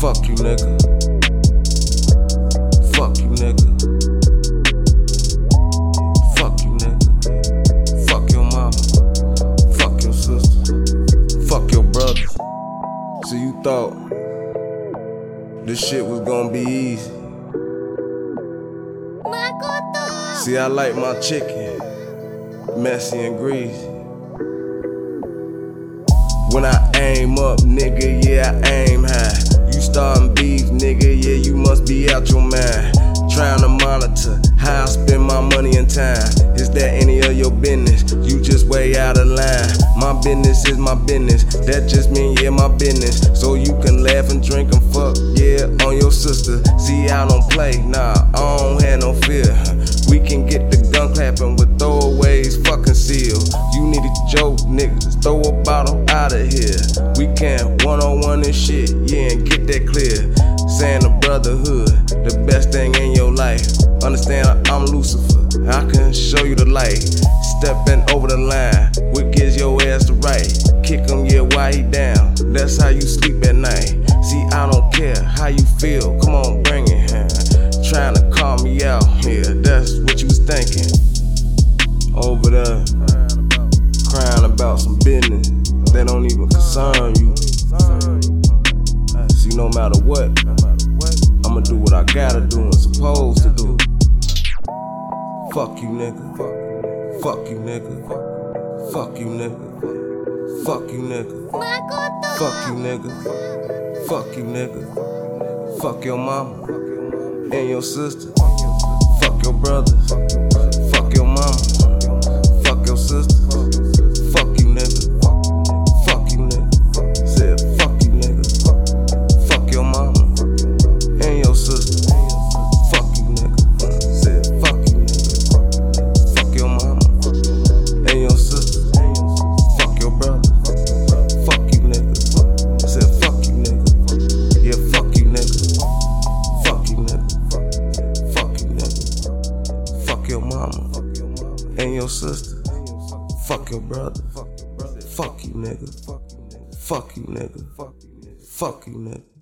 Fuck you, nigga. Fuck you, nigga. Fuck you, nigga. Fuck your mama. Fuck your sister. Fuck your brother. So you thought this shit was gonna be easy. See, I like my chicken messy and greasy. When I aim up, nigga, yeah, I aim high. Starting beef, nigga, yeah, you must be out your mind. Trying to monitor how I spend my money and time. Is that any of your business? You just way out of line. My business is my business. That just mean yeah, my business. So you can laugh and drink and fuck, yeah, on your sister. See, I don't play, nah, I don't have no fear. We can get the gun clapping with throwaways, fucking seal. You need a joke, niggas. Throw a bottle out of here. We can't one on one and shit, yeah, and get that clear. Saying the brotherhood, the best thing in your life. Understand, I'm Lucifer. I can show you the light. Stepping over the line, what gives your ass the right? Kick him, yeah, why he down? That's how you sleep at night. See, I don't care how you feel. Come on, bring it. Huh? Trying to call me out, yeah, that's what you was thinking. Over there, concern you. See, no matter what, I'ma do what I gotta do and supposed to do. Fuck you, nigga. Fuck you, nigga. Fuck you, nigga. Fuck you, nigga. Fuck you, nigga. Fuck you, nigga. Fuck your mama and your sister. Fuck your brothers. And your sister. Fuck your brother. Fuck your brother. Fuck you, nigga. Fuck you, nigga. Fuck you, nigga. Fuck you, nigga.